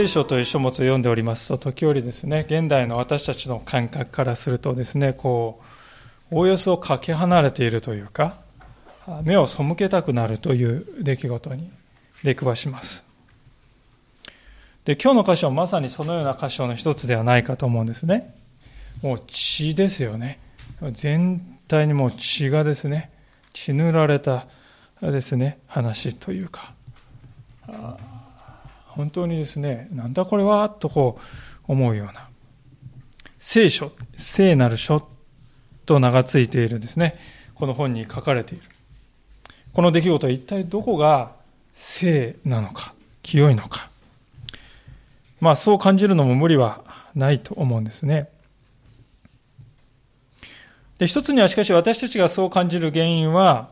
聖書という書物を読んでおりますと、時折ですね、現代の私たちの感覚からするとですね、こう、おおよそかけ離れているというか、目を背けたくなるという出来事に出くわします。で、今日の箇所はまさにそのような箇所の一つではないかと思うんですね。もう血ですよね。全体にもう血がですね、血塗られたですね、話というか、本当にですね、なんだこれはとこう思うような、聖書、聖なる書と名が付いているですね、この本に書かれている。この出来事は一体どこが聖なのか、清いのか。まあそう感じるのも無理はないと思うんですね。で、一つにはしかし私たちがそう感じる原因は、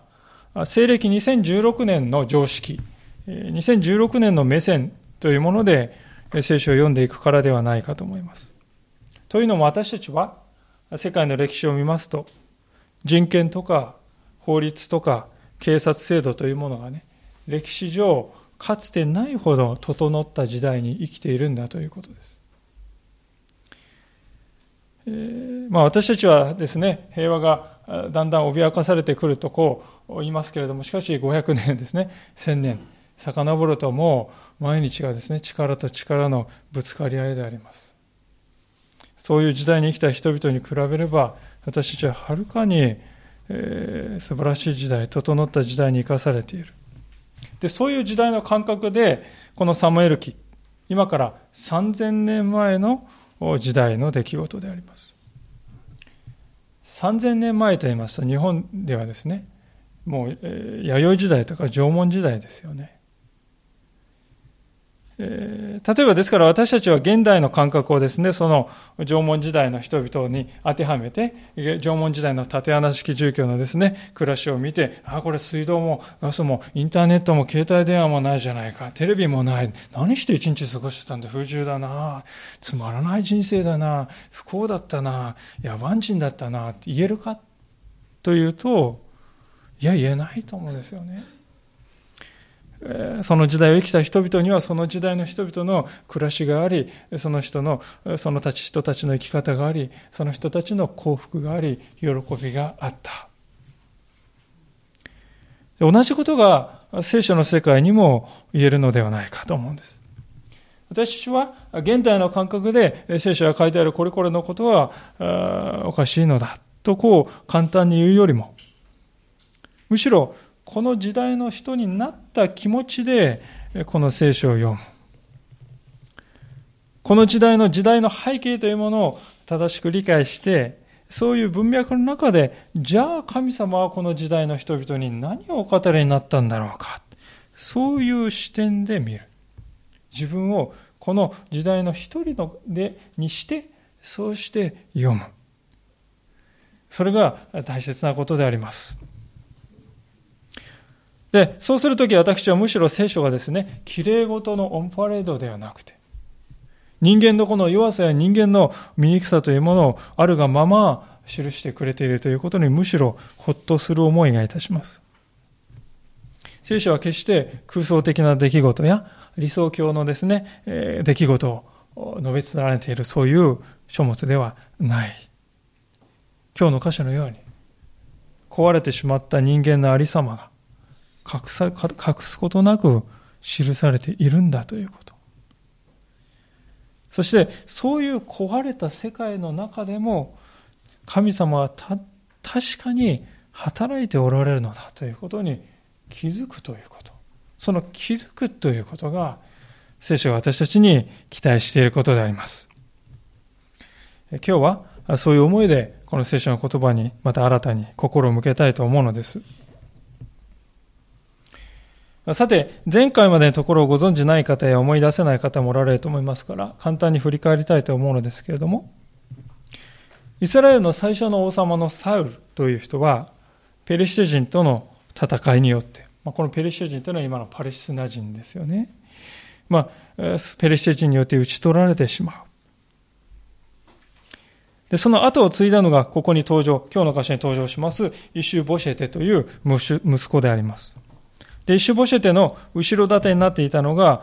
西暦2016年の常識、2016年の目線というもので聖書を読んでいくからではないかと思います。というのも私たちは世界の歴史を見ますと人権とか法律とか警察制度というものがね歴史上かつてないほど整った時代に生きているんだということです。えー、まあ、私たちはですね平和がだんだん脅かされてくるとこう言いますけれどもしかし500年ですね1000年遡るともう毎日がですね、力と力のぶつかり合いであります。そういう時代に生きた人々に比べれば、私たちははるかに、えー、素晴らしい時代、整った時代に生かされている。で、そういう時代の感覚で、このサムエル記、今から3000年前の時代の出来事であります。3000年前と言いますと、日本ではですね、もう、えー、弥生時代とか縄文時代ですよね。えー、例えばですから私たちは現代の感覚をですね、その縄文時代の人々に当てはめて、縄文時代の縦穴式住居のですね、暮らしを見て、あ、これ水道もガスもインターネットも携帯電話もないじゃないか、テレビもない、何して一日過ごしてたんだ、不自由だな、つまらない人生だな、不幸だったな、野蛮人だったな、って言えるかというと、いや、言えないと思うんですよね。その時代を生きた人々にはその時代の人々の暮らしがあり、その人の、その人たちの生き方があり、その人たちの幸福があり、喜びがあった。同じことが聖書の世界にも言えるのではないかと思うんです。私は現代の感覚で聖書が書いてあるこれこれのことはおかしいのだとこう簡単に言うよりも、むしろこの時代の人になった気持ちで、この聖書を読む。この時代の時代の背景というものを正しく理解して、そういう文脈の中で、じゃあ神様はこの時代の人々に何をお語りになったんだろうか。そういう視点で見る。自分をこの時代の一人のでにして、そうして読む。それが大切なことであります。で、そうするとき私はむしろ聖書がですね、綺麗事のオンパレードではなくて、人間のこの弱さや人間の醜さというものをあるがまま記してくれているということにむしろほっとする思いがいたします。聖書は決して空想的な出来事や理想郷のですね、え、出来事を述べ伝えているそういう書物ではない。今日の箇所のように、壊れてしまった人間のありさまが、隠さ隠すことなく記されているんだということ。そして、そういう壊れた世界の中でも、神様は確かに働いておられるのだということに気づくということ。その気づくということが、聖書が私たちに期待していることであります。今日はそういう思いでこの聖書の言葉にまた新たに心を向けたいと思うのです。さて、前回までのところをご存じない方や思い出せない方もおられると思いますから、簡単に振り返りたいと思うのですけれども、イスラエルの最初の王様のサウルという人は、ペリシテ人との戦いによって、まあ、このペリシテ人というのは今のパレスチナ人ですよね。まあ、ペリシテ人によって討ち取られてしまう。で、その後を継いだのが、ここに登場、今日の箇所に登場します、イシュ・ボシェテという息子であります。で、イシュボシェテの後ろ盾になっていたのが、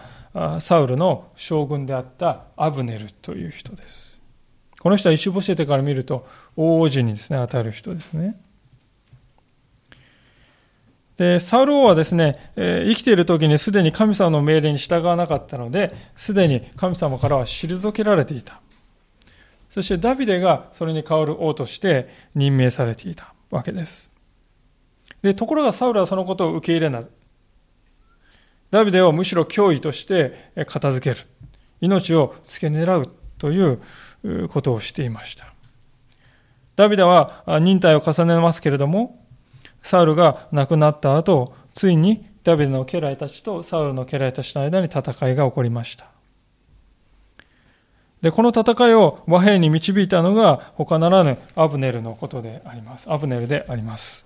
サウルの将軍であったアブネルという人です。この人は一ボシェテから見ると大王子にですね、当たる人ですね。で、サウル王はですね、え、生きている時にすでに神様の命令に従わなかったので、すでに神様からは退けられていた。そしてダビデがそれに代わる王として任命されていたわけです。で、ところがサウルはそのことを受け入れな。ダビデをむしろ脅威として片付ける。命を付け狙うということをしていました。ダビデは忍耐を重ねますけれども、サウルが亡くなった後、ついにダビデの家来たちとサウルの家来たちの間に戦いが起こりました。で、この戦いを和平に導いたのが他ならぬアブネルのことであります。アブネルであります。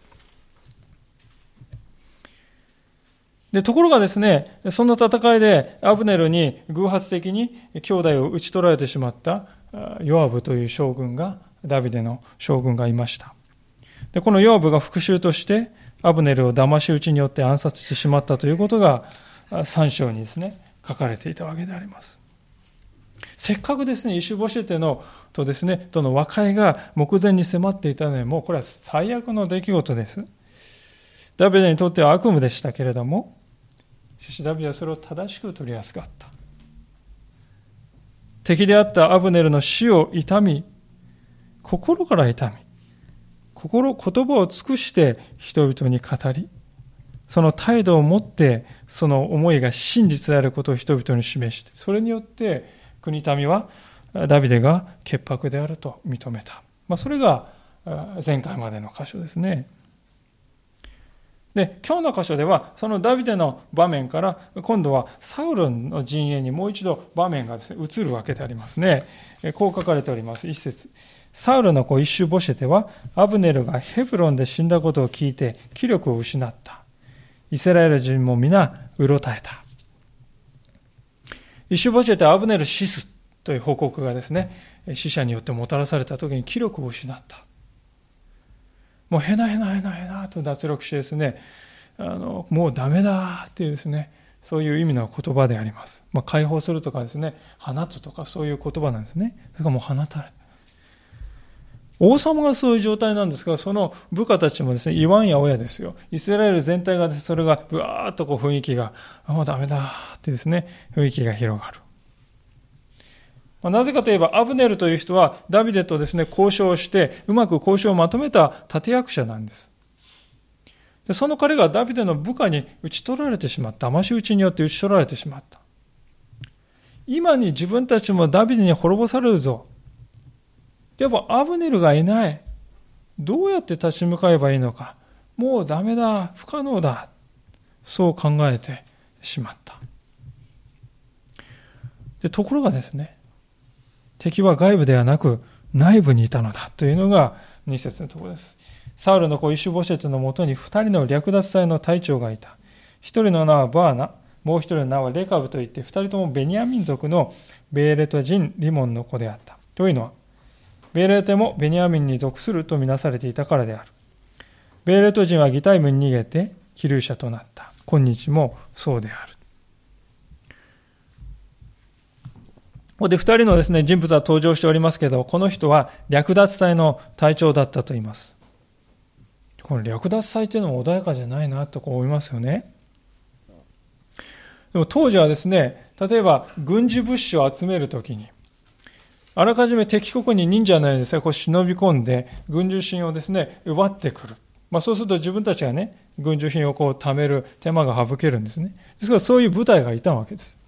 で、ところがですね、その戦いでアブネルに偶発的に兄弟を討ち取られてしまったヨアブという将軍が、ダビデの将軍がいました。で、このヨアブが復讐としてアブネルを騙し討ちによって暗殺してしまったということが3章にですね、書かれていたわけであります。せっかくですね、イシュボシェテのとですね、との和解が目前に迫っていたので、もうこれは最悪の出来事です。ダビデにとっては悪夢でしたけれども、しかしダビデはそれを正しく取り扱った。敵であったアブネルの死を痛み、心から痛み、心、言葉を尽くして人々に語り、その態度を持って、その思いが真実であることを人々に示して、それによって国民はダビデが潔白であると認めた。まあ、それが前回までの箇所ですね。で、今日の箇所では、そのダビデの場面から、今度はサウルの陣営にもう一度場面がですね、移るわけでありますね。こう書かれております。一節。サウルの子一周ボシェテは、アブネルがヘブロンで死んだことを聞いて、気力を失った。イスラエル人も皆、うろたえた。一周ボシェテはアブネル死すという報告がですね、死者によってもたらされた時に気力を失った。もうへなへなへなへなと脱力してですね、あの、もうダメだっていうですね、そういう意味の言葉であります。まあ、解放するとかですね、放つとかそういう言葉なんですね。それからもう放たれ。王様がそういう状態なんですが、その部下たちもですね、言わんや親ですよ。イスラエル全体が、それが、ぶわーっとこう雰囲気が、もうダメだってですね、雰囲気が広がる。なぜかといえば、アブネルという人は、ダビデとですね、交渉して、うまく交渉をまとめた立役者なんです。でその彼がダビデの部下に打ち取られてしまった。騙し討ちによって打ち取られてしまった。今に自分たちもダビデに滅ぼされるぞ。でも、アブネルがいない。どうやって立ち向かえばいいのか。もうダメだ。不可能だ。そう考えてしまった。でところがですね、敵は外部ではなく内部にいたのだというのが2節のところです。サウルの子イシュボシェトのもとに2人の略奪隊の隊長がいた。1人の名はバーナ、もう1人の名はレカブといって2人ともベニヤ民族のベーレト人リモンの子であった。というのは、ベーレトもベニヤミンに属するとみなされていたからである。ベーレト人はギタイムに逃げて気流者となった。今日もそうである。ここで二人のですね、人物は登場しておりますけど、この人は略奪隊の隊長だったと言います。この略奪隊というのも穏やかじゃないなと思いますよね。でも当時はですね、例えば軍事物資を集めるときに、あらかじめ敵国に忍者のようにですね、こう忍び込んで、軍需品をですね、奪ってくる。まあそうすると自分たちがね、軍需品をこう貯める手間が省けるんですね。ですからそういう部隊がいたわけです。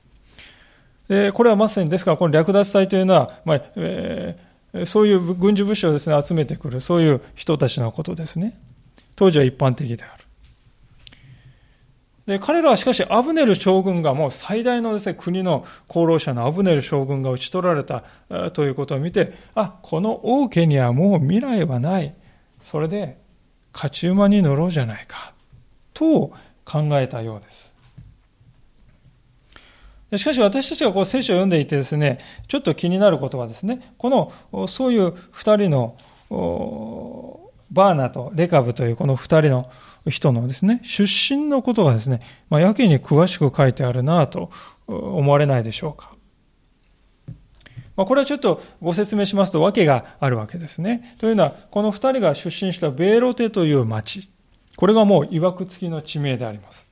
でこれはまさに、ですから、この略奪隊というのは、まあえー、そういう軍事物資をですね、集めてくる、そういう人たちのことですね。当時は一般的である。で、彼らはしかし、アブネル将軍がもう最大のですね、国の功労者のアブネル将軍が討ち取られたということを見て、あ、この王家にはもう未来はない。それで、勝ち馬に乗ろうじゃないか。と考えたようです。しかし私たちがこう聖書を読んでいてですね、ちょっと気になることはですね、この、そういう二人のバーナとレカブというこの二人の人のですね、出身のことがですね、まあ、やけに詳しく書いてあるなと思われないでしょうか。まあ、これはちょっとご説明しますと訳があるわけですね。というのは、この二人が出身したベーロテという町、これがもう曰く付きの地名であります。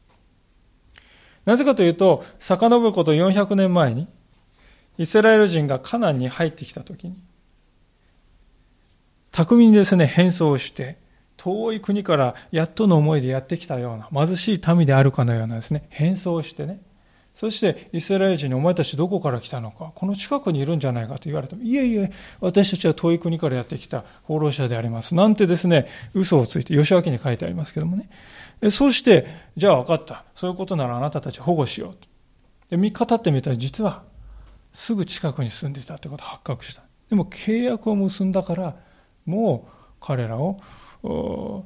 なぜかというと、遡ること400年前に、イスラエル人がカナンに入ってきたときに、巧みにですね、変装して、遠い国からやっとの思いでやってきたような、貧しい民であるかのようなですね、変装してね、そしてイスラエル人にお前たちどこから来たのか、この近くにいるんじゃないかと言われても、いえいえ、私たちは遠い国からやってきた放浪者であります。なんてですね、嘘をついて、吉明に書いてありますけどもね。そして、じゃあ分かった。そういうことならあなたたち保護しようと。で、3日経ってみたら実は、すぐ近くに住んでいたってことが発覚した。でも契約を結んだから、もう彼らを滅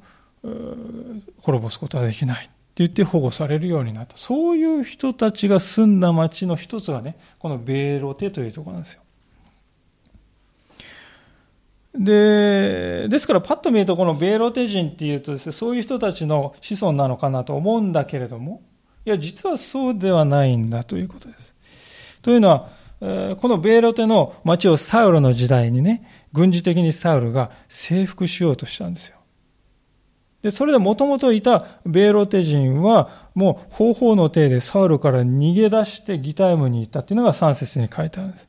ぼすことはできない。って言って保護されるようになった。そういう人たちが住んだ町の一つがね、このベーロテというところなんですよ。で、ですからパッと見るとこのベーロテ人っていうとですね、そういう人たちの子孫なのかなと思うんだけれども、いや、実はそうではないんだということです。というのは、このベーロテの町をサウルの時代にね、軍事的にサウルが征服しようとしたんですよ。で、それでもともといたベーロテ人は、もう方法の手でサウルから逃げ出してギタイムに行ったっていうのが3節に書いてあるんです。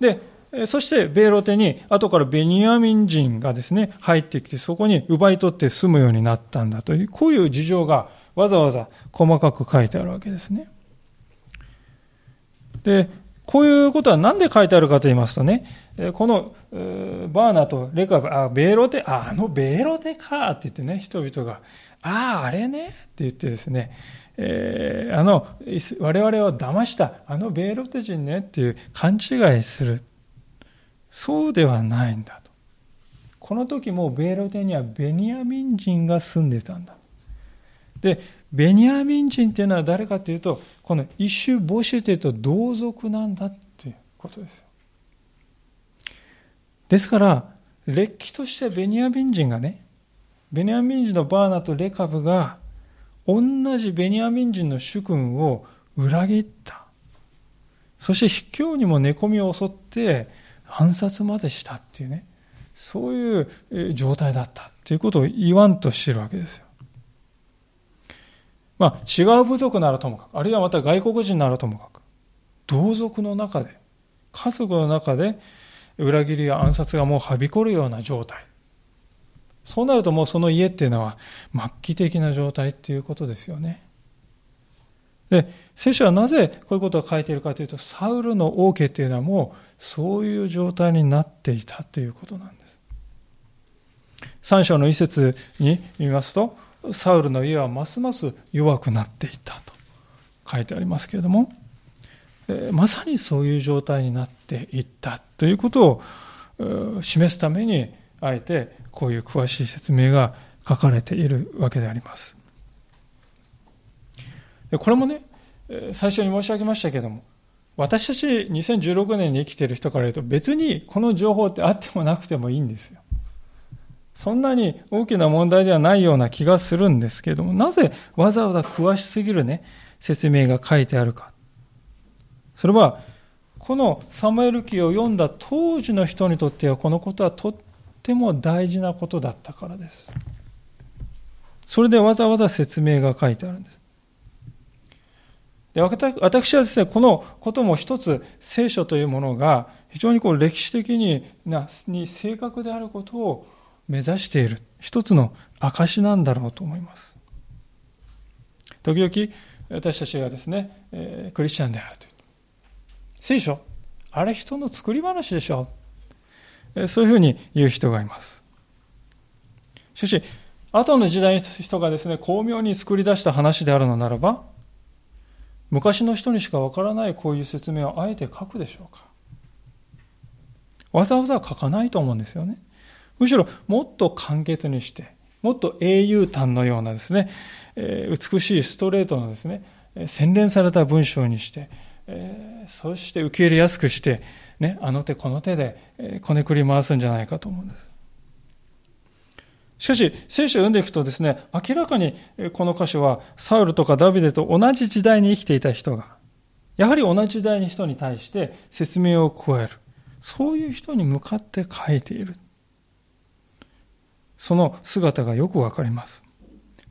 で、そしてベーロテに後からベニヤミン人がですね、入ってきてそこに奪い取って住むようになったんだという、こういう事情がわざわざ細かく書いてあるわけですね。で、こういうことは何で書いてあるかと言いますとね、このバーナとレカブ、あ、ベーロテ、あ、あのベーロテかって言ってね、人々が、ああ、あれねって言ってですね、えー、あの、我々を騙したあのベーロテ人ねっていう勘違いする。そうではないんだと。この時もベーロテにはベニヤミン人が住んでたんだ。で、ベニヤミン人っていうのは誰かというと、この一種ボシュテと同族なんだっていうことですよ。ですから、れっきとしてベニヤミン人がね、ベニヤミン人のバーナとレカブが、同じベニヤミン人の主君を裏切った。そして卑怯にも寝込みを襲って暗殺までしたっていうね、そういう状態だったっていうことを言わんとしてるわけですよ。まあ、違う部族ならともかく、あるいはまた外国人ならともかく、同族の中で、家族の中で、裏切りや暗殺がもうはびこるような状態。そうなるともうその家っていうのは末期的な状態っていうことですよね。で、聖書はなぜこういうことを書いているかというと、サウルの王家っていうのはもうそういう状態になっていたということなんです。三章の一節に見ますと、サウルの家はますます弱くなっていったと書いてありますけれども、えまさにそういう状態になっていったということを示すために、あえてこういう詳しい説明が書かれているわけであります。これもね、最初に申し上げましたけども、私たち2016年に生きている人から言うと別にこの情報ってあってもなくてもいいんですよ。そんなに大きな問題ではないような気がするんですけれども、なぜわざわざ詳しすぎるね、説明が書いてあるか。それは、このサムエル記を読んだ当時の人にとっては、このことはとっても大事なことだったからです。それでわざわざ説明が書いてあるんです。で私はですね、このことも一つ聖書というものが非常にこう歴史的になに正確であることを目指している一つの証なんだろうと思います。時々私たちがですね、えー、クリスチャンであるという。聖書あれ人の作り話でしょう。そういうふうに言う人がいます。しかし、後の時代の人がですね、巧妙に作り出した話であるのならば、昔の人にしかわからないこういう説明をあえて書くでしょうかわざわざ書かないと思うんですよね。むしろもっと簡潔にして、もっと英雄譚のようなですね、えー、美しいストレートのですね、洗練された文章にして、えー、そして受け入れやすくして、ね、あの手この手で、こねくり回すんじゃないかと思うんです。しかし、聖書を読んでいくとですね、明らかにこの箇所はサウルとかダビデと同じ時代に生きていた人が、やはり同じ時代に人に対して説明を加える。そういう人に向かって書いている。その姿がよくわかります。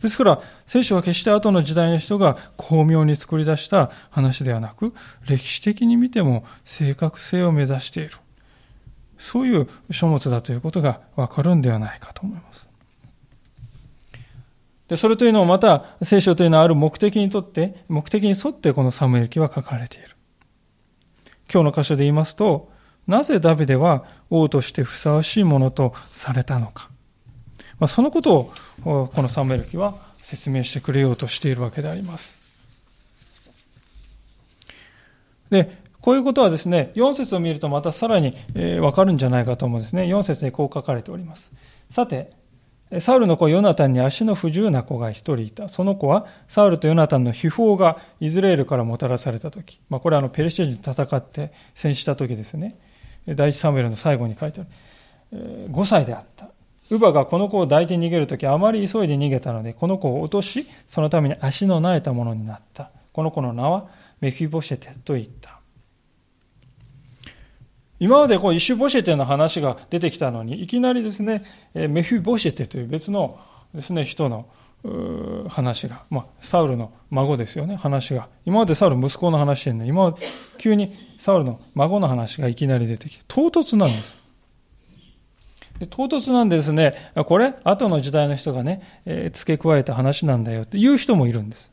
ですから、聖書は決して後の時代の人が巧妙に作り出した話ではなく、歴史的に見ても正確性を目指している。そういう書物だということがわかるんではないかと思います。で、それというのをまた、聖書というのはある目的にとって、目的に沿ってこのサムエル記は書かれている。今日の箇所で言いますと、なぜダビデは王としてふさわしいものとされたのか。まあ、そのことを、このサムエル記は説明してくれようとしているわけであります。で、こういうことはですね、4節を見るとまたさらに、えー、わかるんじゃないかと思うんですね。4節にこう書かれております。さて、サウルの子ヨナタンに足の不自由な子が一人いた。その子はサウルとヨナタンの秘宝がイスラエルからもたらされたとき。まあ、これはあのペルシア人と戦って戦死したときですね。第一サムエルの最後に書いてある。5歳であった。乳母がこの子を抱いて逃げるとき、あまり急いで逃げたので、この子を落とし、そのために足の苗えたものになった。この子の名はメフィボシェテと言った。今までこうイシュボシェテの話が出てきたのに、いきなりですね、メフィボシェテという別のですね、人の話が、まあ、サウルの孫ですよね、話が。今までサウル息子の話してるのに今急にサウルの孫の話がいきなり出てきて、唐突なんです。唐突なんですね、これ、後の時代の人がね、えー、付け加えた話なんだよっていう人もいるんです。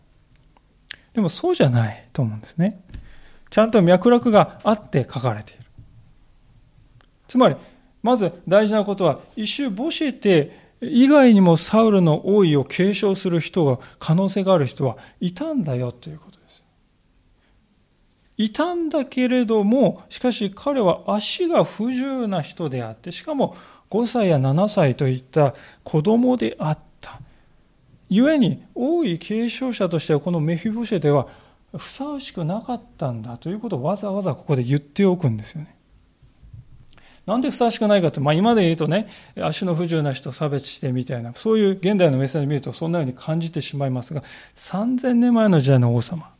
でもそうじゃないと思うんですね。ちゃんと脈絡があって書かれている。つまり、まず大事なことは、一周母子て以外にもサウルの王位を継承する人が、可能性がある人はいたんだよということです。いたんだけれども、しかし彼は足が不自由な人であって、しかも5歳や7歳といった子供であった。故に王位継承者としてはこのメフィボシェではふさわしくなかったんだということをわざわざここで言っておくんですよね。なんでふさわしくないかって、まあ今で言うとね、足の不自由な人を差別してみたいな、そういう現代の目線で見るとそんなように感じてしまいますが、3000年前の時代の王様。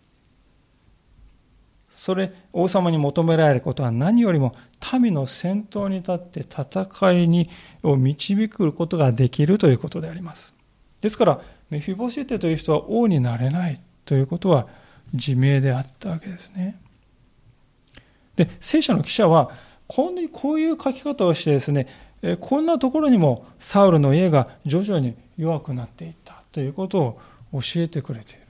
それ、王様に求められることは何よりも民の先頭に立って戦いにを導くことができるということであります。ですから、メフィボシテという人は王になれないということは自明であったわけですね。で、聖書の記者は、こうこういう書き方をしてですね、こんなところにもサウルの家が徐々に弱くなっていったということを教えてくれている。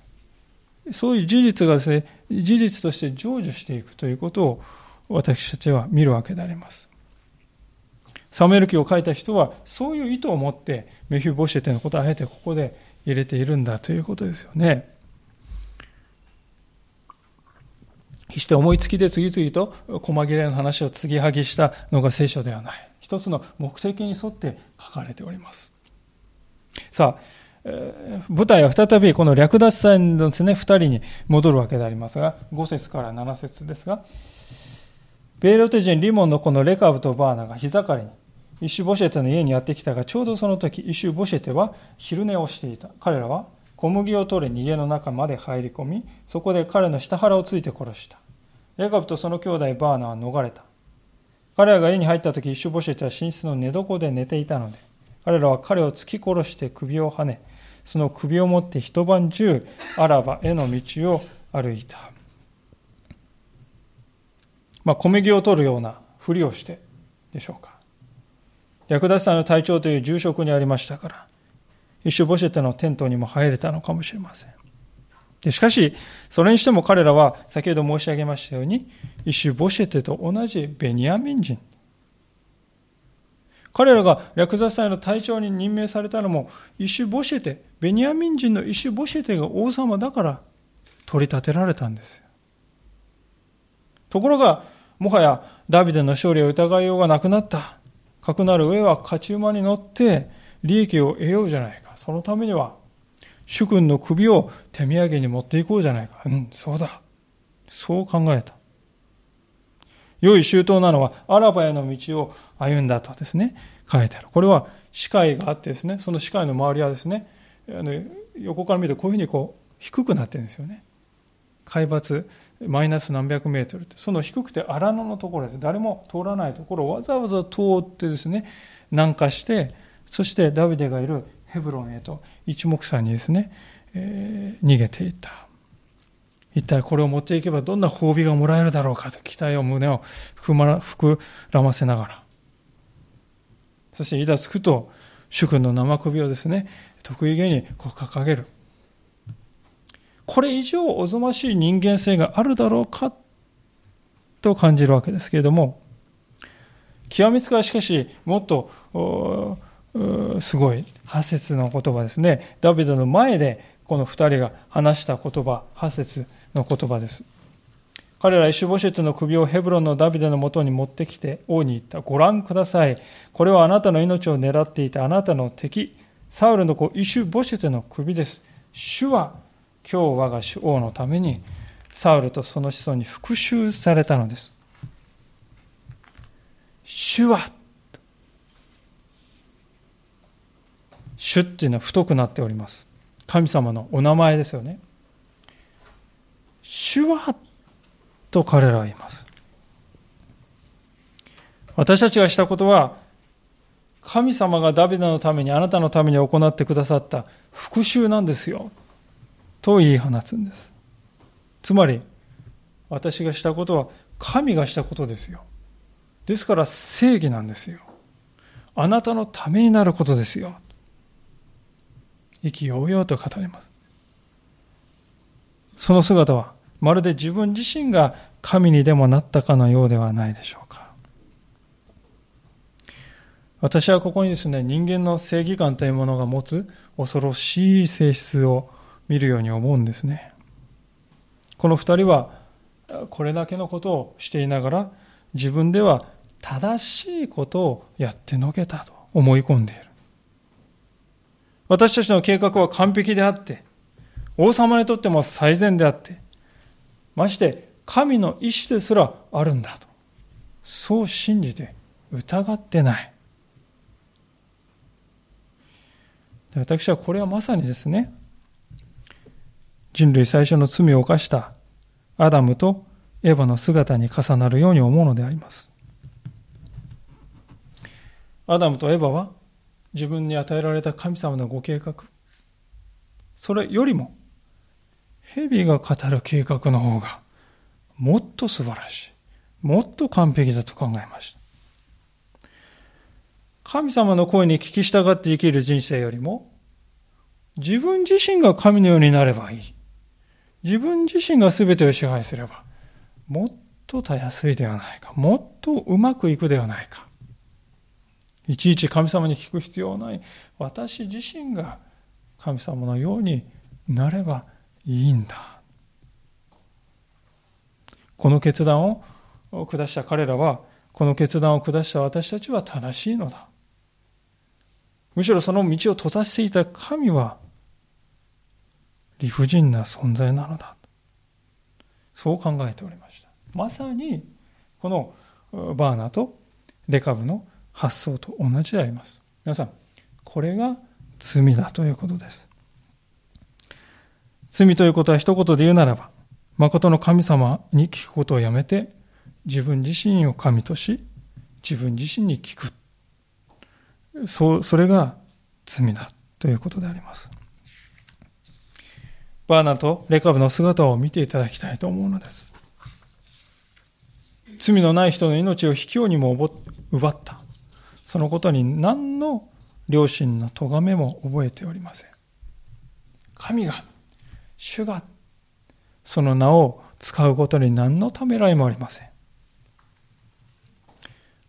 そういう事実がですね、事実として成就していくということを私たちは見るわけであります。サムエル記を書いた人はそういう意図を持ってメフィボシェテのことをあえてここで入れているんだということですよね。決して思いつきで次々と細切れの話を継ぎはぎしたのが聖書ではない。一つの目的に沿って書かれております。さあ、舞台は再びこの略奪戦のですね、二人に戻るわけでありますが、5節から7節ですが、ベーロテ人リモンの子のレカブとバアナが日盛りに、イシュボシェテの家にやってきたが、ちょうどその時、イシュボシェテは昼寝をしていた。彼らは小麦を取りに家の中まで入り込み、そこで彼の下腹をついて殺した。レカブとその兄弟バアナは逃れた。彼らが家に入った時、イシュボシェテは寝室の寝床で寝ていたので、彼らは彼を突き殺して首をはね、その首を持って一晩中、アラバへの道を歩いた。まあ、小麦を取るようなふりをしてでしょうか。略奪者の隊長という住職にありましたから、一種ボシェテのテントにも入れたのかもしれません。でしかし、それにしても彼らは、先ほど申し上げましたように、一種ボシェテと同じベニヤミン人。彼らが略奪隊の隊長に任命されたのも、一種ボシェテ、ベニヤミン人の一種ボシェテが王様だから取り立てられたんです。ところが、もはやダビデの勝利を疑いようがなくなった。かくなる上は勝ち馬に乗って利益を得ようじゃないか。そのためには、主君の首を手土産に持っていこうじゃないか。うん、そうだ。そう考えた。良い周到なのはアラバへの道を歩んだとですね、書いてある。これは視界があってですね、その視界の周りはですね、あの横から見るとこういうふうにこう低くなってるんですよね。海抜マイナス何百メートルって、その低くて荒野のところで誰も通らないところをわざわざ通ってですね、南下して、そしてダビデがいるヘブロンへと一目散にですね、えー、逃げていった。一体これを持っていけばどんな褒美がもらえるだろうかと期待を胸を膨らませながら。そしていざつくと、主君の生首をですね、得意げにこう掲げる。これ以上おぞましい人間性があるだろうかと感じるわけですけれども、極めつかはしかし、もっと、すごい、8節の言葉ですね。ダビデの前で、この2人が話した言葉、8節の言葉です。彼らイシュボシェトの首をヘブロンのダビデのもとに持ってきて王に言った。ご覧ください。これはあなたの命を狙っていたあなたの敵、サウルの子イシュボシェトの首です。主は今日我が主王のためにサウルとその子孫に復讐されたのです。主は主っていうのは太くなっております。神様のお名前ですよね。主はと彼らは言います。私たちがしたことは、神様がダビデのために、あなたのために行ってくださった復讐なんですよ。と言い放つんです。つまり、私がしたことは神がしたことですよ。ですから正義なんですよ。あなたのためになることですよ。意気揚々と語ります。その姿は、まるで自分自身が神にでもなったかのようではないでしょうか。私はここにですね、人間の正義感というものが持つ恐ろしい性質を見るように思うんですね。この二人はこれだけのことをしていながら自分では正しいことをやってのけたと思い込んでいる。私たちの計画は完璧であって、王様にとっても最善であって、まして神の意志ですらあるんだと。そう信じて疑ってない。私はこれはまさにですね、人類最初の罪を犯したアダムとエヴァの姿に重なるように思うのであります。アダムとエヴァは自分に与えられた神様のご計画、それよりも蛇が語る計画の方がもっと素晴らしい、もっと完璧だと考えました。神様の声に聞き従って生きる人生よりも、自分自身が神のようになればいい。自分自身が全てを支配すれば、もっとたやすいではないか。もっとうまくいくではないか。いちいち神様に聞く必要ない。私自身が神様のようになればいいんだ。この決断を下した彼らは、この決断を下した私たちは正しいのだ。むしろその道を閉ざしていた神は理不尽な存在なのだ。そう考えておりました。まさに、このバーナとレカブの発想と同じであります。皆さん、これが罪だということです。罪ということは一言で言うならば、誠の神様に聞くことをやめて、自分自身を神とし、自分自身に聞く。そう、それが罪だということであります。バーナとレカブの姿を見ていただきたいと思うのです。罪のない人の命を卑怯にも奪った。そのことに何の良心の咎めも覚えておりません。神が、主が、その名を使うことに何のためらいもありません。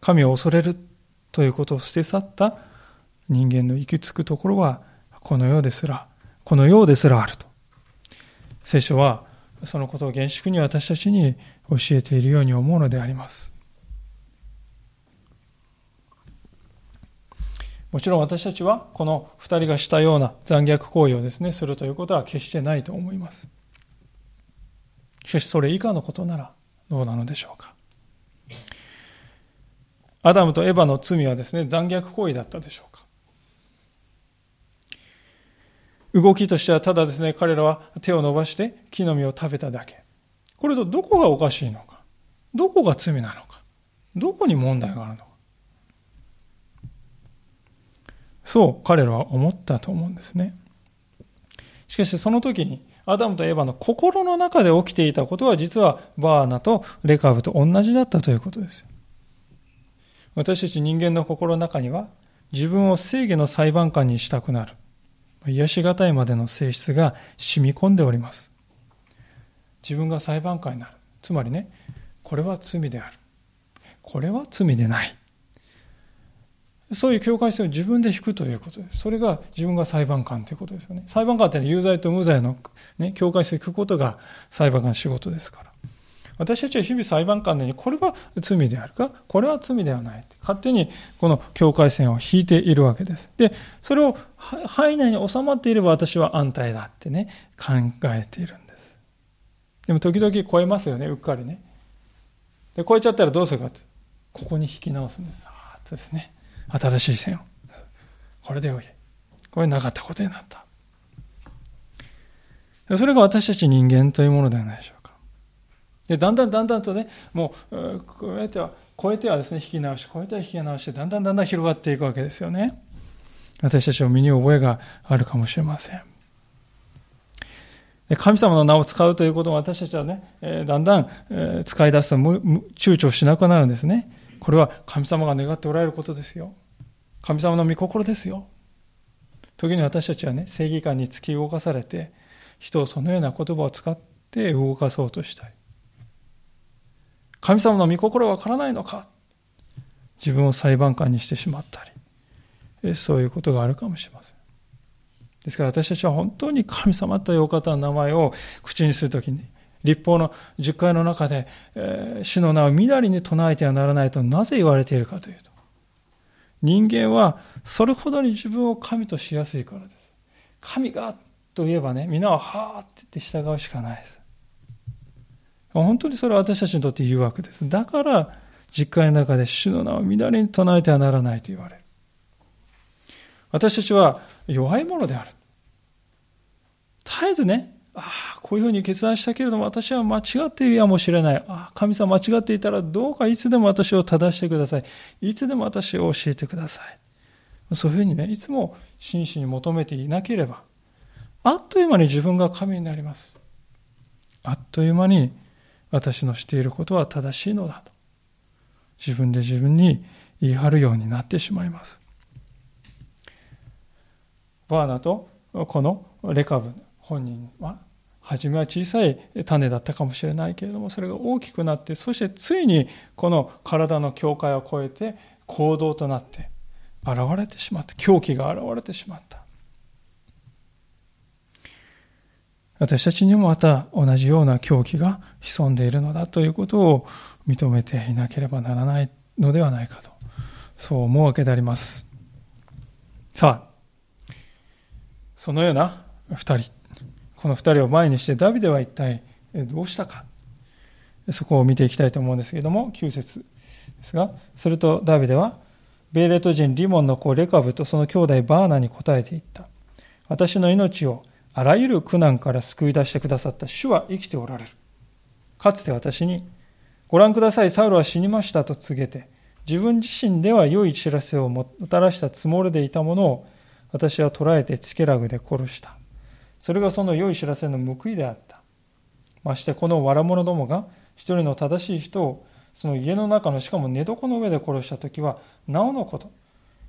神を恐れるということを捨て去った人間の行き着くところは、この世ですら、このようですらあると。聖書はそのことを厳粛に私たちに教えているように思うのであります。もちろん私たちはこの二人がしたような残虐行為をですね、するということは決してないと思います。しかしそれ以下のことならどうなのでしょうか。アダムとエヴァの罪はですね、残虐行為だったでしょうか。動きとしてはただですね、彼らは手を伸ばして木の実を食べただけ。これとどこがおかしいのかどこが罪なのかどこに問題があるのかそう彼らは思ったと思うんですね。しかしその時にアダムとエヴァの心の中で起きていたことは実はバーナとレカブと同じだったということです。私たち人間の心の中には自分を正義の裁判官にしたくなる癒しがたいまでの性質が染み込んでおります。自分が裁判官になる。つまりね、これは罪である。これは罪でない。そういう境界線を自分で引くということです。それが自分が裁判官ということですよね。裁判官って有罪と無罪の、ね、境界線を引くことが裁判官の仕事ですから。私たちは日々裁判官でにこれは罪であるか、これは罪ではない。勝手にこの境界線を引いているわけです。で、それを範囲内に収まっていれば私は安泰だってね、考えているんです。でも時々超えますよね、うっかりね。で、超えちゃったらどうするかって。ここに引き直すんです。あーっとですね。新しい線を。これでよい。これなかったことになった。それが私たち人間というものではないでしょうか。で、だんだんだんだんとね、もう、超えては、超えてはですね、引き直し、超えては引き直して、だんだんだんだん広がっていくわけですよね。私たちも身に覚えがあるかもしれません。神様の名を使うということを私たちはね、だんだん使い出すと躊躇しなくなるんですね。これは神様が願っておられることですよ。神様の御心ですよ。時に私たちはね、正義感に突き動かされて、人をそのような言葉を使って動かそうとしたい。神様の御心はわからないのか自分を裁判官にしてしまったり、そういうことがあるかもしれません。ですから私たちは本当に神様というお方の名前を口にするときに、立法の10回の中で、えー、主の名をみだりに唱えてはならないとなぜ言われているかというと、人間はそれほどに自分を神としやすいからです。神がと言えばね、皆ははーって言って従うしかないです。本当にそれは私たちにとって誘惑です。だから、実会の中で主の名を乱れに唱えてはならないと言われる。私たちは弱いものである。絶えずね、ああ、こういうふうに決断したけれども私は間違っているやもしれない。ああ、神様間違っていたらどうかいつでも私を正してください。いつでも私を教えてください。そういうふうにね、いつも真摯に求めていなければ、あっという間に自分が神になります。あっという間に私のしていることは正しいのだと。自分で自分に言い張るようになってしまいます。バーナとこのレカブ本人は初めは小さい種だったかもしれないけれどもそれが大きくなってそしてついにこの体の境界を越えて行動となって現れてしまった。狂気が現れてしまった。私たちにもまた同じような狂気が潜んでいるのだということを認めていなければならないのではないかとそう思うわけであります。さあそのような二人。この二人を前にしてダビデは一体どうしたか？そこを見ていきたいと思うんですけれども9節ですがするとダビデはベーレト人リモンの子レカブとその兄弟バーナに答えていった。私の命をあらゆる苦難から救い出してくださった主は生きておられる。かつて私にご覧くださいサウルは死にましたと告げて自分自身では良い知らせをもたらしたつもりでいたものを私は捕らえてチケラグで殺した。それがその良い知らせの報いであった。ましてこの藁者どもが一人の正しい人をその家の中のしかも寝床の上で殺した時はなおのこと。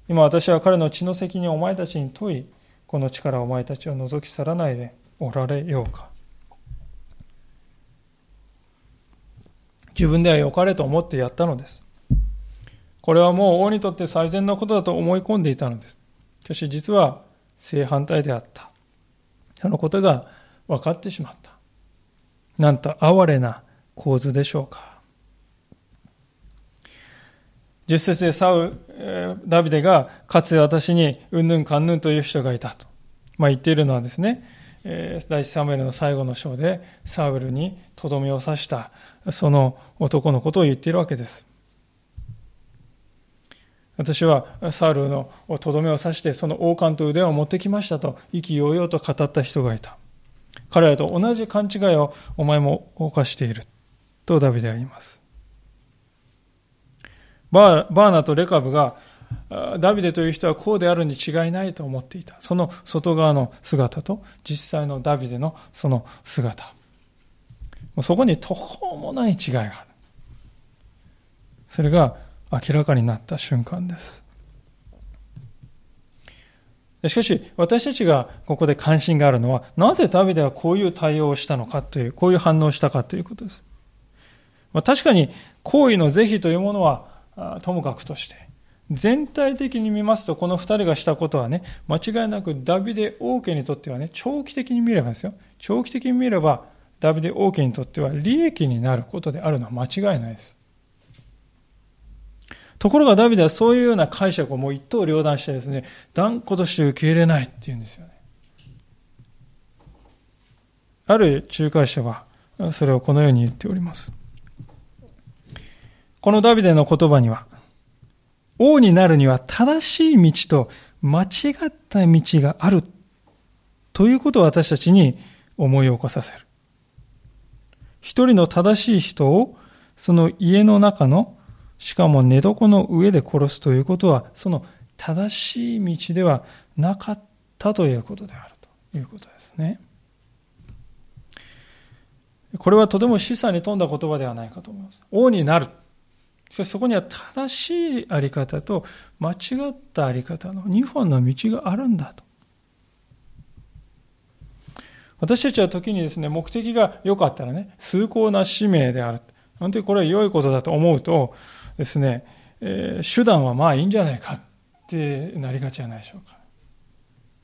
今私は彼の血の責任をお前たちに問い、この力お前たちを覗き去らないでおられようか。自分では良かれと思ってやったのです。これはもう王にとって最善のことだと思い込んでいたのです。しかし実は正反対であった。そのことが分かってしまった。なんと哀れな構図でしょうか。十節でサウ、ダビデがかつて私にうんぬんかんぬんという人がいたと、まあ、言っているのはですね、第一サムエルの最後の章でサウルにとどめを刺したその男のことを言っているわけです。私はサウルのとどめを刺してその王冠と腕を持ってきましたと意気揚々と語った人がいた。彼らと同じ勘違いをお前も犯しているとダビデは言います。バーナとレカブがダビデという人はこうであるに違いないと思っていた。その外側の姿と実際のダビデのその姿。そこに途方もない違いがある。それが明らかになった瞬間です。しかし、私たちがここで関心があるのは、なぜダビデはこういう対応をしたのかという、こういう反応をしたかということです。まあ、確かに、行為の是非というものは、ともかくとして、全体的に見ますと、この二人がしたことはね、間違いなくダビデ王家にとってはね、長期的に見ればですよ。長期的に見れば、ダビデ王家にとっては利益になることであるのは間違いないです。ところがダビデはそういうような解釈をもう一刀両断してですね、断固として受け入れないっていうんですよね。ある仲介者はそれをこのように言っております。このダビデの言葉には、王になるには正しい道と間違った道があるということを私たちに思い起こさせる。一人の正しい人をその家の中のしかも寝床の上で殺すということは、その正しい道ではなかったということであるということですね。これはとても示唆に富んだ言葉ではないかと思います。王になる。しかしそこには正しいあり方と間違ったあり方の2本の道があるんだと。私たちは時にですね、目的が良かったらね、崇高な使命である。本当にこれは良いことだと思うと、ですね、えー、手段はまあいいんじゃないかってなりがちじゃないでしょうか。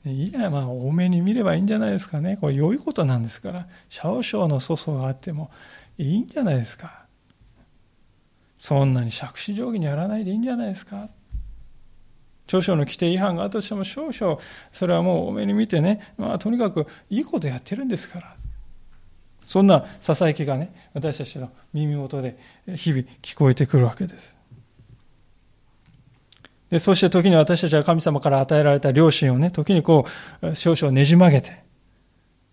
いいじゃない、まあ多めに見ればいいんじゃないですかね。これ良いことなんですから、少々の粗相があってもいいんじゃないですか。そんなに杓子定規にやらないでいいんじゃないですか。長所の規定違反があったとしても少々それはもう多めに見てね、まあとにかくいいことやってるんですから。そんなささやきがね、私たちの耳元で日々聞こえてくるわけです。でそして時に私たちは神様から与えられた良心をね、時にこう、少々ねじ曲げて、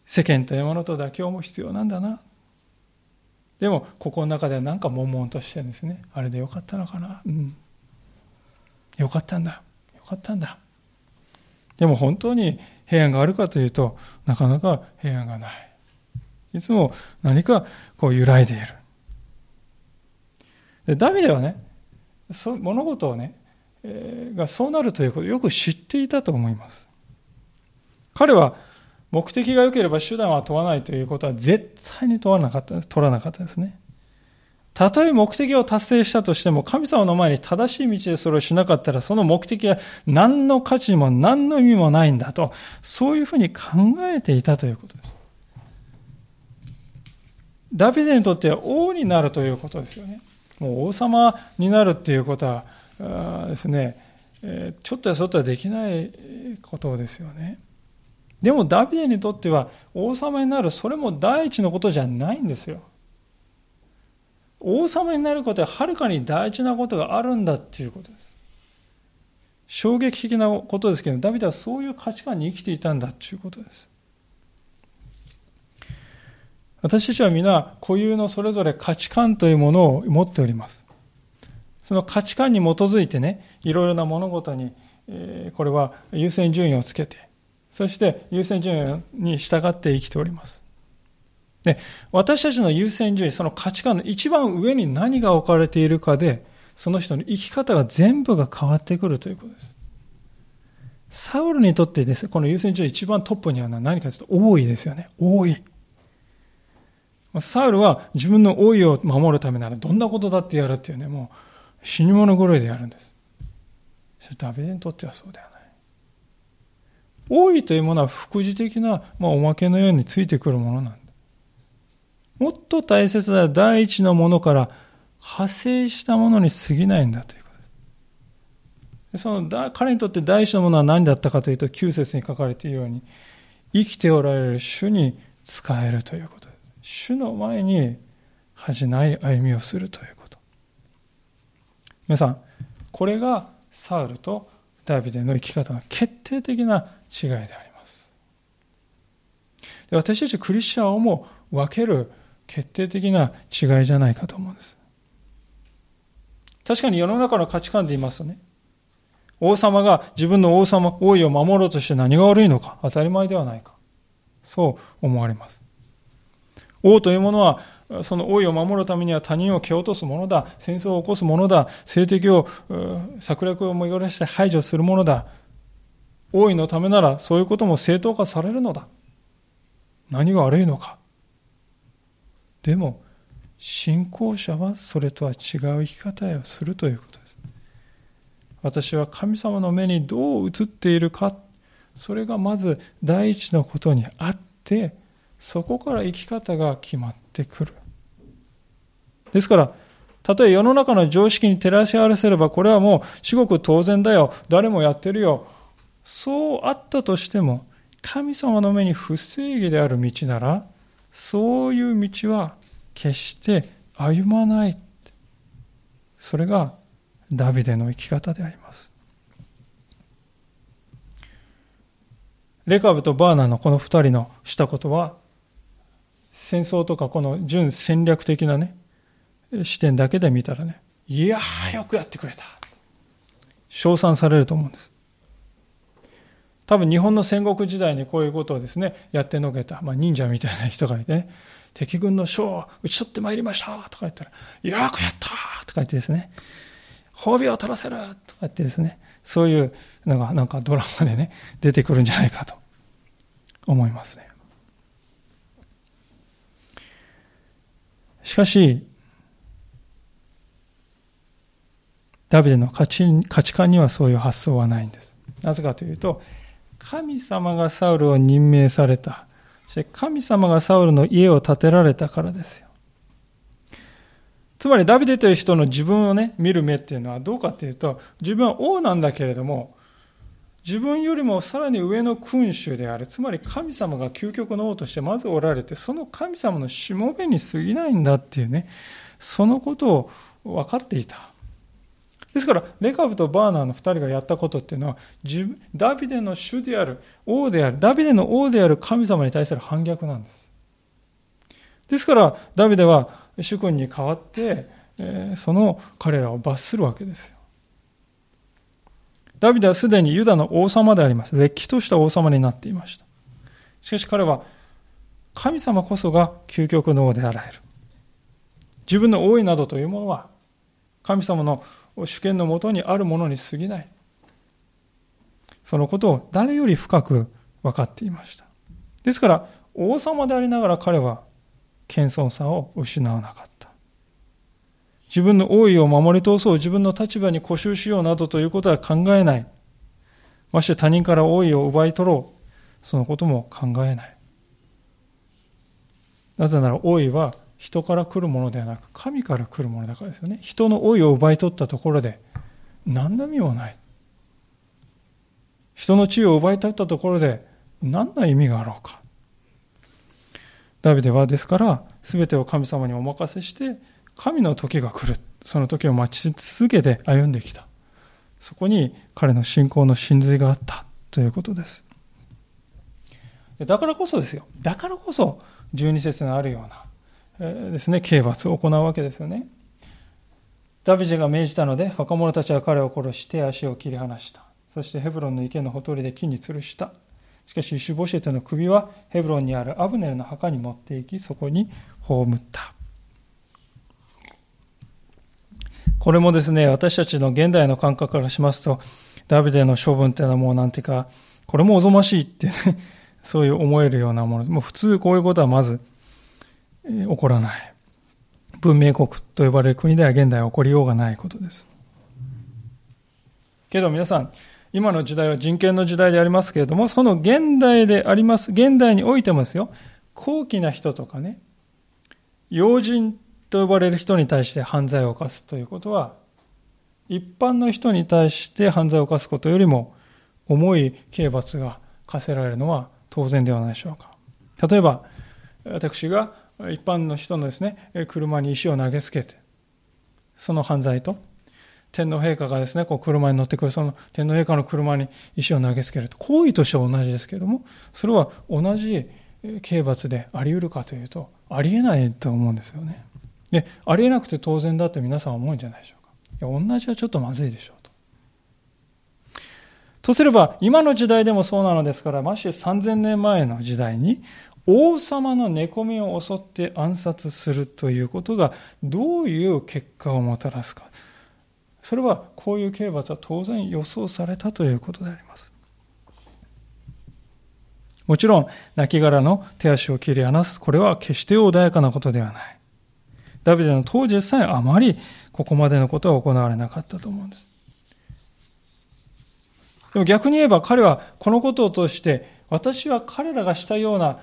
世間というものと妥協も必要なんだな。でも、ここの中ではなんか悶々としてですね、あれでよかったのかな。うん。よかったんだ。よかったんだ。でも本当に平安があるかというと、なかなか平安がない。いつも何かこう揺らいでいる。でダビデはね、そ物事をね、えー、がそうなるということをよく知っていたと思います。彼は目的が良ければ手段は問わないということは絶対に問わなかった、取らなかったですね。たとえ目的を達成したとしても、神様の前に正しい道でそれをしなかったら、その目的は何の価値も何の意味もないんだと、そういうふうに考えていたということです。ダビデにとっては王になるということですよね。もう王様になるっていうことはですね、ちょっとやそっとはできないことですよね。でもダビデにとっては王様になる、それも第一のことじゃないんですよ。王様になることははるかに大事なことがあるんだっていうことです。衝撃的なことですけど、ダビデはそういう価値観に生きていたんだっていうことです。私たちは皆固有のそれぞれ価値観というものを持っております。その価値観に基づいてね、いろいろな物事に、えー、これは優先順位をつけて、そして優先順位に従って生きております。で、私たちの優先順位、その価値観の一番上に何が置かれているかで、その人の生き方が全部が変わってくるということです。サウルにとってです、この優先順位一番トップには何かというと、多いですよね。多い。サウルは自分の王位を守るためならどんなことだってやるっていうね、もう死に物狂いでやるんです。ダビデにとってはそうではない。王位というものは副次的な、まあ、おまけのようについてくるものなんだ。もっと大切な第一のものから派生したものに過ぎないんだということです。そのだ彼にとって第一のものは何だったかというと、9節に書かれているように、生きておられる主に使えるということ。主の前に恥じない歩みをするということ。皆さん、これがサウルとダビデの生き方が決定的な違いでありますで私たちクリスチャンをも分ける決定的な違いじゃないかと思うんです確かに世の中の価値観で言いますとね王様が自分の王様、王位を守ろうとして何が悪いのか当たり前ではないか。そう思われます。王というものは、その王位を守るためには他人を蹴落とすものだ、戦争を起こすものだ、政敵を、策略をもよして排除するものだ。王位のためならそういうことも正当化されるのだ。何が悪いのか。でも、信仰者はそれとは違う生き方をするということです。私は神様の目にどう映っているか、それがまず第一のことにあって、そこから生き方が決まってくる。ですから、たとえ世の中の常識に照らし合わせれば、これはもう至極当然だよ。誰もやってるよ。そうあったとしても、神様の目に不正義である道なら、そういう道は決して歩まない。それがダビデの生き方であります。レカブとバーナーのこの二人のしたことは、戦争とかこの純戦略的なね、視点だけで見たらね、いやー、よくやってくれた。称賛されると思うんです。多分日本の戦国時代にこういうことをですね、やってのけた、まあ、忍者みたいな人がいてね、敵軍の将を討ち取ってまいりましたとか言ったら、よくやったとか言ってですね、褒美を取らせるとか言ってですね、そういうのがなんかドラマでね、出てくるんじゃないかと思いますね。しかし、ダビデの価値価値観にはそういう発想はないんです。なぜかというと、神様がサウルを任命された。そして神様がサウルの家を建てられたからですよ。つまりダビデという人の自分をね、見る目っていうのはどうかっていうと、自分は王なんだけれども、自分よりもさらに上の君主である、つまり神様が究極の王としてまずおられて、その神様のしもべに過ぎないんだっていうね、そのことを分かっていた。ですから、レカブとバーナーの2人がやったことっていうのは、ダビデの主である、王である、ダビデの王である神様に対する反逆なんです。ですから、ダビデは主君に代わって、その彼らを罰するわけですよ。ダビデはすでにユダの王様であります。れっきとした王様になっていました。しかし彼は、神様こそが究極の王であられる。自分の王位などというものは、神様の主権のもとにあるものに過ぎない。そのことを誰より深く分かっていました。ですから、王様でありながら彼は謙遜さを失わなかった。自分の王位を守り通そう、自分の立場に固執しようなどということは考えない。まして他人から王位を奪い取ろう。そのことも考えない。なぜなら王位は人から来るものではなく神から来るものだからですよね。人の王位を奪い取ったところで何の意味もない。人の地位を奪い取ったところで何の意味があろうか。ダビデはですから、全てを神様にお任せして、神の時が来る。その時を待ち続けて歩んできた。そこに彼の信仰の真髄があったということです。だからこそですよ。だからこそ、12節のあるような、えー、ですね、刑罰を行うわけですよね。ダビデが命じたので、若者たちは彼を殺して足を切り離した。そしてヘブロンの池のほとりで木に吊るした。しかし、シュボシェテの首はヘブロンにあるアブネルの墓に持っていき、そこに葬った。これもですね、私たちの現代の感覚からしますと、ダビデの処分っていうのはもうなんていうか、これもおぞましいってね、そういう思えるようなもの。もう普通こういうことはまず、えー、起こらない。文明国と呼ばれる国では現代起こりようがないことです。けど皆さん、今の時代は人権の時代でありますけれども、その現代であります、現代においてもですよ、高貴な人とかね、要人と呼ばれる人に対して犯罪を犯すということは、一般の人に対して犯罪を犯すことよりも重い刑罰が課せられるのは当然ではないでしょうか。例えば、私が一般の人のですね、車に石を投げつけて、その犯罪と、天皇陛下がですね、こう車に乗ってくる、その天皇陛下の車に石を投げつけると。行為としては同じですけれども、それは同じ刑罰であり得るかというと、ありえないと思うんですよね。で、ありえなくて当然だって皆さん思うんじゃないでしょうか。いや、同じはちょっとまずいでしょうと。とすれば、今の時代でもそうなのですから、まして3000年前の時代に、王様の寝込みを襲って暗殺するということがどういう結果をもたらすか。それはこういう刑罰は当然予想されたということであります。もちろん、亡骸の手足を切り離す、これは決して穏やかなことではない。ダビデの当時さえあまりここまでのことは行われなかったと思うんです。でも逆に言えば彼はこのことを通して私は彼らがしたような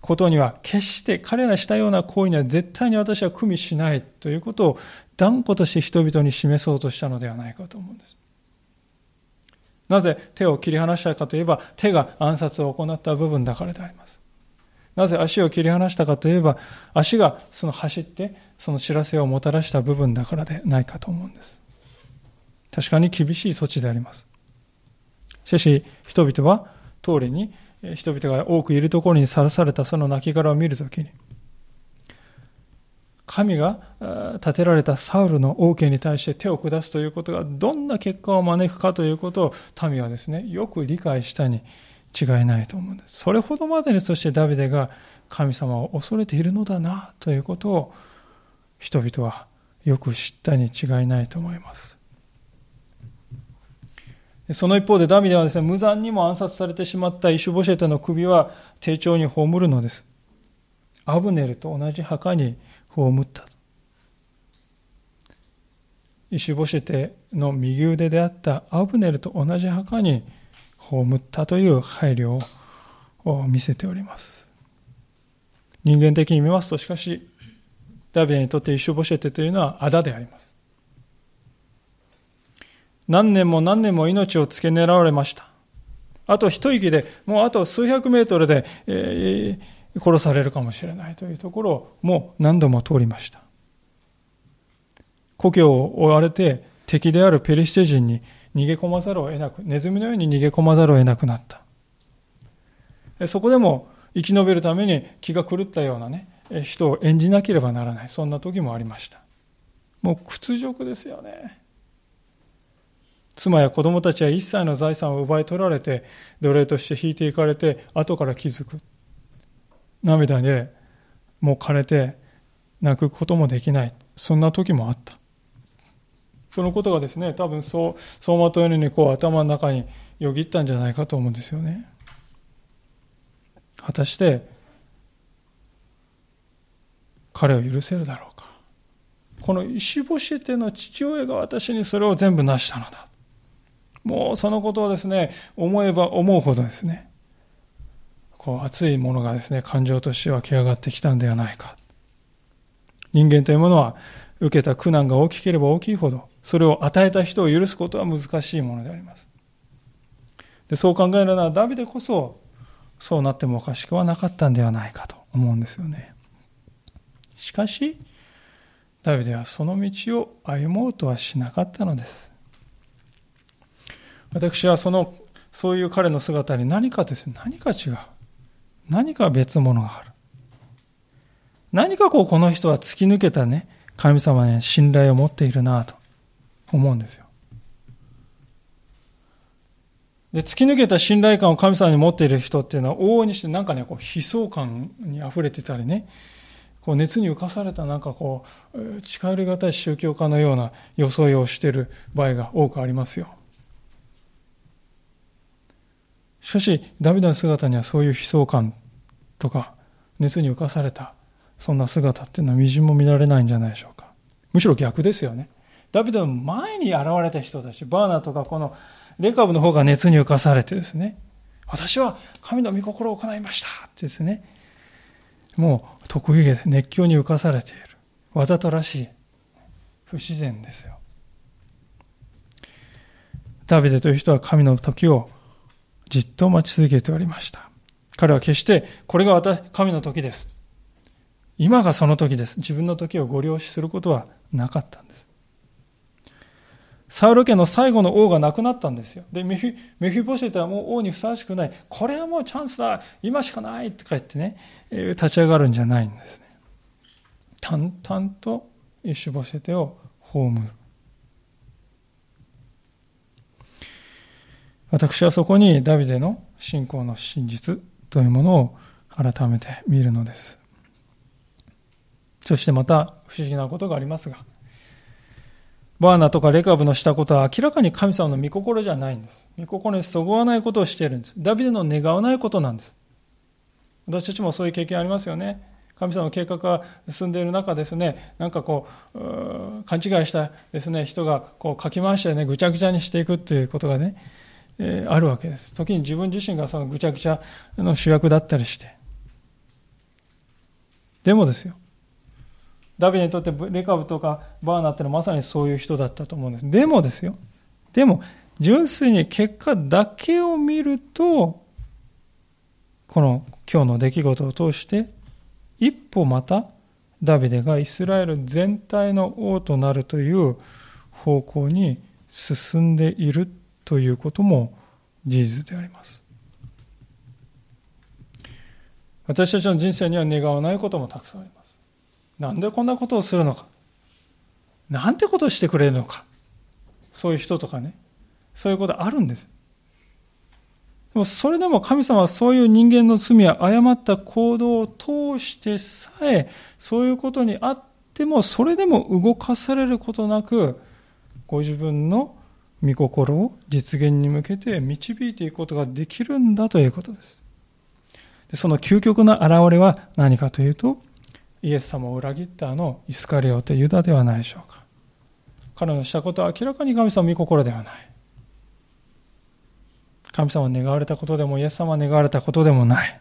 ことには決して彼らしたような行為には絶対に私は組みしないということを断固として人々に示そうとしたのではないかと思うんです。なぜ手を切り離したかといえば手が暗殺を行った部分だからであります。なぜ足を切り離したかといえば足がその走ってその知らせをもたらした部分だからでないかと思うんです。確かに厳しい措置であります。しかし人々は通りに人々が多くいるところにさらされたその亡骸を見るときに神が立てられたサウルの王家に対して手を下すということがどんな結果を招くかということを民はですね、よく理解したに違いないと思うんです。それほどまでにそしてダビデが神様を恐れているのだなということを人々はよく知ったに違いないと思います。その一方でダビデはですね、無残にも暗殺されてしまったイシュボシェテの首は丁重に葬るのです。アブネルと同じ墓に葬った。イシュボシェテの右腕であったアブネルと同じ墓に葬った葬ったという配慮を見せております。人間的に見ますと、しかし、ダビデにとってイシュボシェテというのはあだであります。何年も何年も命を付け狙われました。あと一息で、もうあと数百メートルで、えー、殺されるかもしれないというところをもう何度も通りました。故郷を追われて敵であるペリシテ人に逃げ込まざるを得なく、ネズミのように逃げ込まざるを得なくなった。そこでも生き延びるために気が狂ったようなね、人を演じなければならない。そんな時もありました。もう屈辱ですよね。妻や子供たちは一切の財産を奪い取られて、奴隷として引いていかれて、後から気づく。涙でもう枯れて泣くこともできない。そんな時もあった。そのことがですね、多分そう、走馬灯のようにこう頭の中によぎったんじゃないかと思うんですよね。果たして、彼を許せるだろうか。この石星手の父親が私にそれを全部成したのだ。もうそのことをですね、思えば思うほどですね、こう熱いものがですね、感情として湧き上がってきたんではないか。人間というものは、受けた苦難が大きければ大きいほど、それを与えた人を許すことは難しいものであります。でそう考えるなら、ダビデこそ、そうなってもおかしくはなかったんではないかと思うんですよね。しかし、ダビデはその道を歩もうとはしなかったのです。私はその、そういう彼の姿に何かですね、何か違う。何か別物がある。何かこう、この人は突き抜けたね、神様に信頼を持っているなと思うんですよ。で、突き抜けた信頼感を神様に持っている人っていうのは、往々にしてなんかね、こう、悲壮感に溢れてたりね、こう熱に浮かされたなんかこう、近寄りがたい宗教家のような装いをしている場合が多くありますよ。しかし、ダビデの姿にはそういう悲壮感とか、熱に浮かされた、そんな姿っていうのはみじんも見られないんじゃないでしょうか。むしろ逆ですよね。ダビデの前に現れた人たち、バーナーとかこのレカブの方が熱に浮かされてですね、私は神の御心を行いましたってですね、もう得意げで熱狂に浮かされている。わざとらしい。不自然ですよ。ダビデという人は神の時をじっと待ち続けておりました。彼は決して、これが私、神の時です。今がその時です。自分の時をご了承することはなかった。サウル家の最後の王が亡くなったんですよ。で、メフィメフィボシェテはもう王にふさわしくない。これはもうチャンスだ今しかないとか言ってね、立ち上がるんじゃないんですね。淡々とイシュボシェテを葬る。私はそこにダビデの信仰の真実というものを改めて見るのです。そしてまた不思議なことがありますが、バーナとかレカブのしたことは明らかに神様の御心じゃないんです。御心にそぐわないことをしているんです。ダビデの願わないことなんです。私たちもそういう経験ありますよね。神様の計画が進んでいる中ですね、なんかこう、勘違いしたですね、人がこうかき回してね、ぐちゃぐちゃにしていくっていうことがね、えー、あるわけです。時に自分自身がそのぐちゃぐちゃの主役だったりして。でもですよ、ダビデにとってレカブとかバーナーってのはまさにそういう人だったと思うんです。でもですよ。でも、純粋に結果だけを見ると、この今日の出来事を通して、一歩またダビデがイスラエル全体の王となるという方向に進んでいるということも事実であります。私たちの人生には願わないこともたくさんあります。なんでこんなことをするのか？なんてことをしてくれるのか？そういう人とかね。そういうことあるんです。でもそれでも神様はそういう人間の罪や誤った行動を通してさえ、そういうことにあっても、それでも動かされることなく、ご自分の御心を実現に向けて導いていくことができるんだということです。その究極の現れは何かというと、イエス様を裏切ったあのイスカリオテユダではないでしょうか。彼のしたことは明らかに神様の御心ではない。神様を願われたことでもイエス様は願われたことでもない。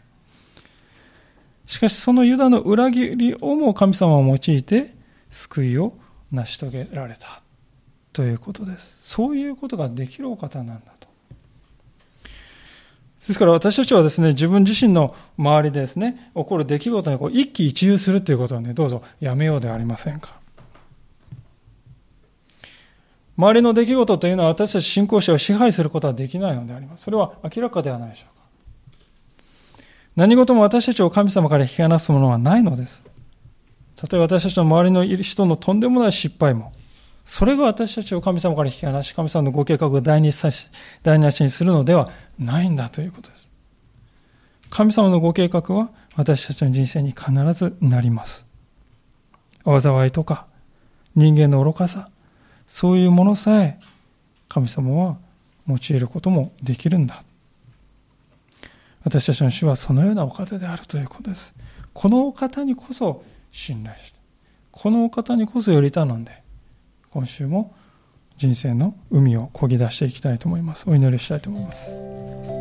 しかしそのユダの裏切りをも神様を用いて救いを成し遂げられた。ということです。そういうことができるお方なんだ。ですから私たちはですね、自分自身の周りでですね、起こる出来事にこう一喜一憂するということはね、どうぞやめようではありませんか。周りの出来事というのは私たち信仰者を支配することはできないのであります。それは明らかではないでしょうか。何事も私たちを神様から引き離すものはないのです。たとえ私たちの周りの人のとんでもない失敗も、それが私たちを神様から引き離し、神様のご計画を台無ししにするのではないんだということです。神様のご計画は私たちの人生に必ずなります。災いとか人間の愚かさ、そういうものさえ神様は用いることもできるんだ。私たちの主はそのようなお方であるということです。このお方にこそ信頼して、このお方にこそより頼んで、今週も人生の海を漕ぎ出していきたいと思います。お祈りしたいと思います。